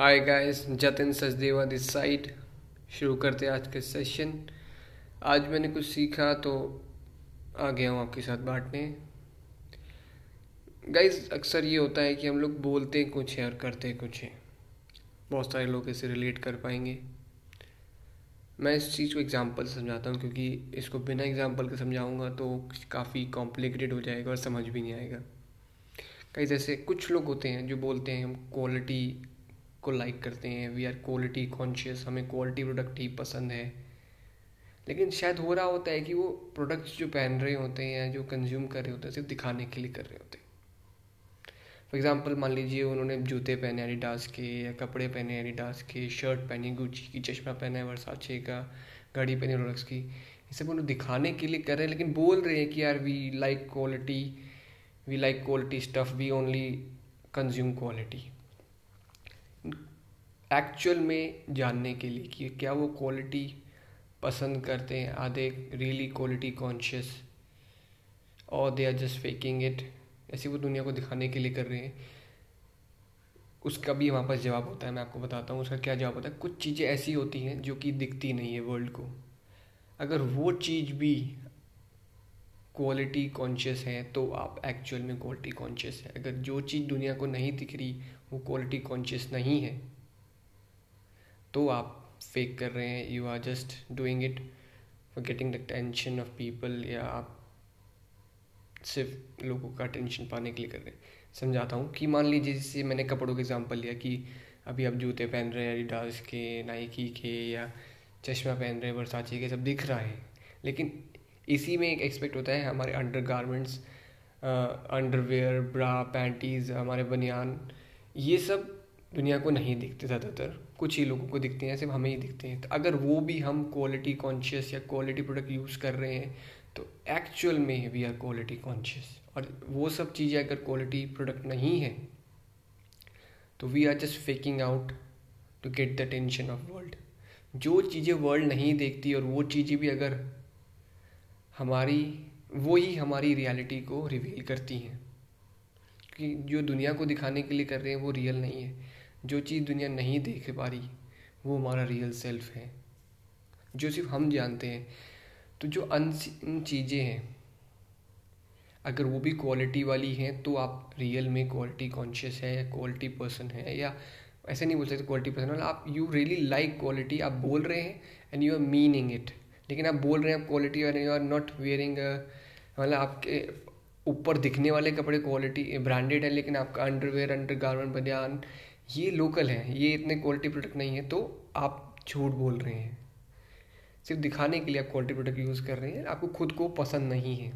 Hi guys Jatin Sachdeva this side शुरू करते हैं आज के सेशन आज मैंने कुछ सीखा तो आ गया हूँ आपके साथ बांटने. गाइस अक्सर ये होता है कि हम लोग बोलते कुछ है और करते कुछ है. बहुत सारे लोग इसे रिलेट कर पाएँगे. मैं इस चीज़ को एग्जांपल समझाता हूँ क्योंकि इसको बिना एग्जांपल के समझाऊँगा तो काफ़ी कॉम्प्लिकेटेड हो जाएगा और समझ भी नहीं आएगा. कई जैसे कुछ लोग होते हैं जो बोलते हैं हम क्वालिटी को लाइक करते हैं वी आर क्वालिटी कॉन्शियस हमें क्वालिटी प्रोडक्ट ही पसंद है। लेकिन शायद हो रहा होता है कि वो प्रोडक्ट्स जो पहन रहे होते हैं या जो कंज्यूम कर रहे होते हैं, सिर्फ़ दिखाने के लिए कर रहे होते हैं। फॉर एग्ज़ाम्पल मान लीजिए उन्होंने जूते पहने एडिडास के या कपड़े पहने एडिडास के शर्ट पहनी गुची की, चश्मा पहना है वर्साचे का, गाड़ी पहनी रोलक्स की, ये सब उन्हें दिखाने के लिए कर रहे हैं, लेकिन बोल रहे हैं कि यार we like quality we like quality stuff we only consume quality actual में जानने के लिए कि क्या वो क्वालिटी पसंद करते हैं। आधे रियली क्वालिटी कॉन्शियस और they are just faking it ऐसे वो दुनिया को दिखाने के लिए कर रहे हैं। उसका भी हमारे पास जवाब होता है। मैं आपको बताता हूँ, उसका क्या जवाब होता है। कुछ चीज़ें ऐसी होती हैं जो कि दिखती नहीं है वर्ल्ड को। अगर वो चीज़ भी क्वालिटी कॉन्शियस है तो आप एक्चुअल में क्वालिटी कॉन्शियस है। अगर जो चीज़ दुनिया को नहीं दिख रही, वो क्वालिटी कॉन्शियस नहीं है। तो आप फेक कर रहे हैं you are just doing it for getting the tension of people या आप सिर्फ़ लोगों का टेंशन पाने के लिए कर रहे हैं। समझाता हूँ कि मान लीजिए जैसे मैंने कपड़ों का एग्जांपल लिया कि अभी आप जूते पहन रहे हैं एडिडास के नाइकी के या चश्मा पहन रहे हैं बरसाची के, सब दिख रहा है। लेकिन इसी में एक एक्सपेक्ट होता है हमारे under garments underwear bra panties हमारे बनियान, ये सब दुनिया को नहीं दिखते ज़्यादातर। कुछ ही लोगों को दिखते हैं, सिर्फ़ हमें ही दिखते हैं। तो अगर वो भी हम क्वालिटी कॉन्शियस या क्वालिटी प्रोडक्ट यूज़ कर रहे हैं तो एक्चुअल में वी आर क्वालिटी कॉन्शियस और वो सब चीज़ें अगर क्वालिटी प्रोडक्ट नहीं है तो we are just faking out to get the tension of world जो चीज़ें वर्ल्ड नहीं देखती और वो चीज़ें भी अगर हमारी, वो ही हमारी रियलिटी को रिवील करती हैं। क्योंकि जो दुनिया को दिखाने के लिए कर रहे हैं, वो रियल नहीं है। जो चीज़ दुनिया नहीं देख पा रही, वो हमारा रियल सेल्फ है। जो सिर्फ़ हम जानते हैं तो जो अन चीज़ें हैं, अगर वो भी क्वालिटी वाली हैं तो आप रियल में क्वालिटी कॉन्शियस है या क्वालिटी पर्सन है, या ऐसे नहीं बोल सकते क्वालिटी पर्सन आप यू रियली लाइक क्वालिटी आप बोल रहे हैं and you are meaning it लेकिन आप बोल रहे हैं आप क्वालिटी और यू आर नॉट वेयरिंग मतलब आपके ऊपर दिखने वाले कपड़े क्वालिटी ब्रांडेड है, लेकिन आपका अंडरवेयर अंडर गारमेंट बनियान ये लोकल है, ये इतने क्वालिटी प्रोडक्ट नहीं है तो आप झूठ बोल रहे हैं। सिर्फ़ दिखाने के लिए आप क्वालिटी प्रोडक्ट यूज़ कर रहे हैं, आपको खुद को पसंद नहीं है।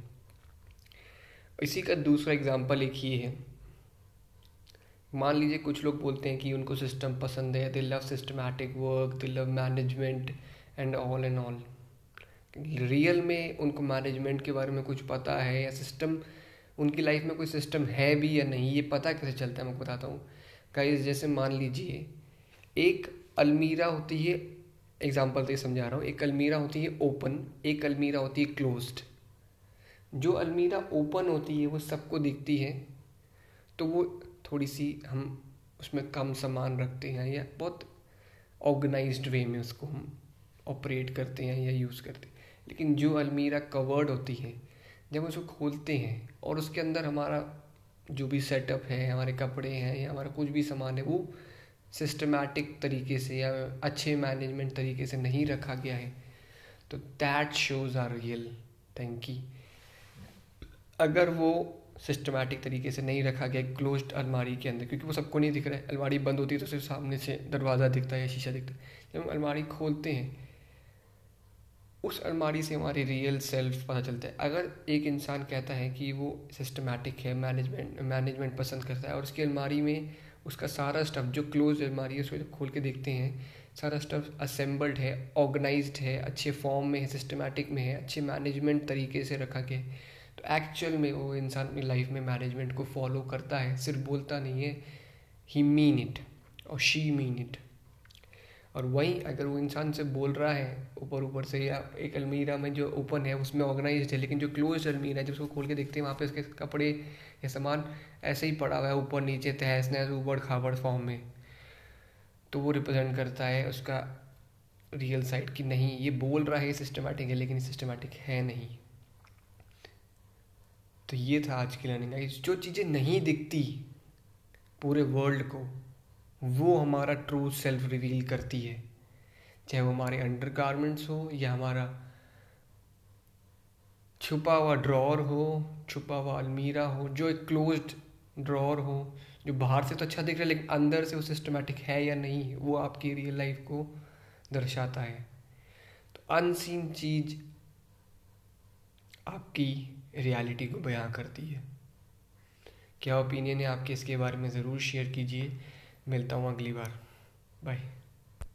इसी का दूसरा एग्ज़ाम्पल एक ही है। मान लीजिए कुछ लोग बोलते हैं कि उनको सिस्टम पसंद है they love systematic work they love management and all and all real में उनको मैनेजमेंट के बारे में कुछ पता है या सिस्टम उनकी लाइफ में कोई सिस्टम है भी या नहीं, ये पता कैसे चलता है, मैं बताता हूँ। गाइस जैसे मान लीजिए, एक अलमीरा होती है एग्ज़ाम्पल से समझा रहा हूँ, एक अलमीरा होती है ओपन एक अलमीरा होती है क्लोज्ड जो अलमीरा ओपन होती है, वो सबको दिखती है तो वो थोड़ी सी हम उसमें कम सामान रखते हैं या बहुत ऑर्गेनाइज्ड वे में उसको हम ऑपरेट करते हैं या यूज़ करते हैं. लेकिन जो अलमीरा कवर्ड होती है, जब उसको खोलते हैं और उसके अंदर हमारा जो भी सेटअप है, हमारे कपड़े हैं, या हमारा कुछ भी सामान है, वो सिस्टमैटिक तरीके से या अच्छे मैनेजमेंट तरीके से नहीं रखा गया है। तो that shows are real thank अगर वो सिस्टमैटिक तरीके से नहीं रखा गया क्लोज अलमारी के अंदर, क्योंकि वो सबको नहीं दिख रहा है। अलमारी बंद होती है तो सिर्फ़ सामने से दरवाज़ा दिखता है या शीशा दिखता है। जब हम अलमारी खोलते हैं उस अलमारी से हमारी रियल सेल्फ पता चलता है। अगर एक इंसान कहता है कि वो सिस्टमेटिक है मैनेजमेंट मैनेजमेंट पसंद करता है और उसकी अलमारी में उसका सारा स्टफ़ जो क्लोज अलमारी है, उसको जब खोल के देखते हैं, सारा स्टफ़ असेंबल्ड है ऑर्गेनाइज्ड है, अच्छे फॉर्म में है सिस्टमेटिक में है, अच्छे मैनेजमेंट तरीके से रखा गया है तो एक्चुअल में वो इंसान अपनी लाइफ में मैनेजमेंट को फॉलो करता है, सिर्फ़ बोलता नहीं है ही मीन इट और शी मीन इट और वहीं अगर वो इंसान से बोल रहा है, ऊपर ऊपर से या एक अलमीरा में जो ओपन है, उसमें ऑर्गेनाइज है, लेकिन जो क्लोज अलमीरा है, जब उसको खोल के देखते हैं, वहाँ पे उसके कपड़े या सामान ऐसे ही पड़ा हुआ है, ऊपर नीचे तहस नहस, ऊबड़ खाबड़ फॉर्म में तो वो रिप्रेजेंट करता है उसका रियल साइड कि नहीं, ये बोल रहा है सिस्टमेटिक है, लेकिन सिस्टमेटिक है नहीं। तो ये था आज की लर्निंग जो चीज़ें नहीं दिखती पूरे वर्ल्ड को वो हमारा ट्रू सेल्फ रिवील करती है। चाहे वो हमारे अंडर गारमेंट्स हो या हमारा छुपा हुआ ड्रॉर हो, छुपा हुआ अलमीरा हो, जो एक क्लोज्ड ड्रॉर हो, जो बाहर से तो अच्छा दिख रहा है, लेकिन अंदर से वो सिस्टमेटिक है या नहीं, वो आपकी रियल लाइफ को दर्शाता है। तो अनसीन चीज़ आपकी रियलिटी को बयां करती है। क्या ओपिनियन है आपके? इसके बारे में ज़रूर शेयर कीजिए। मिलता हूँ अगली बार। बाय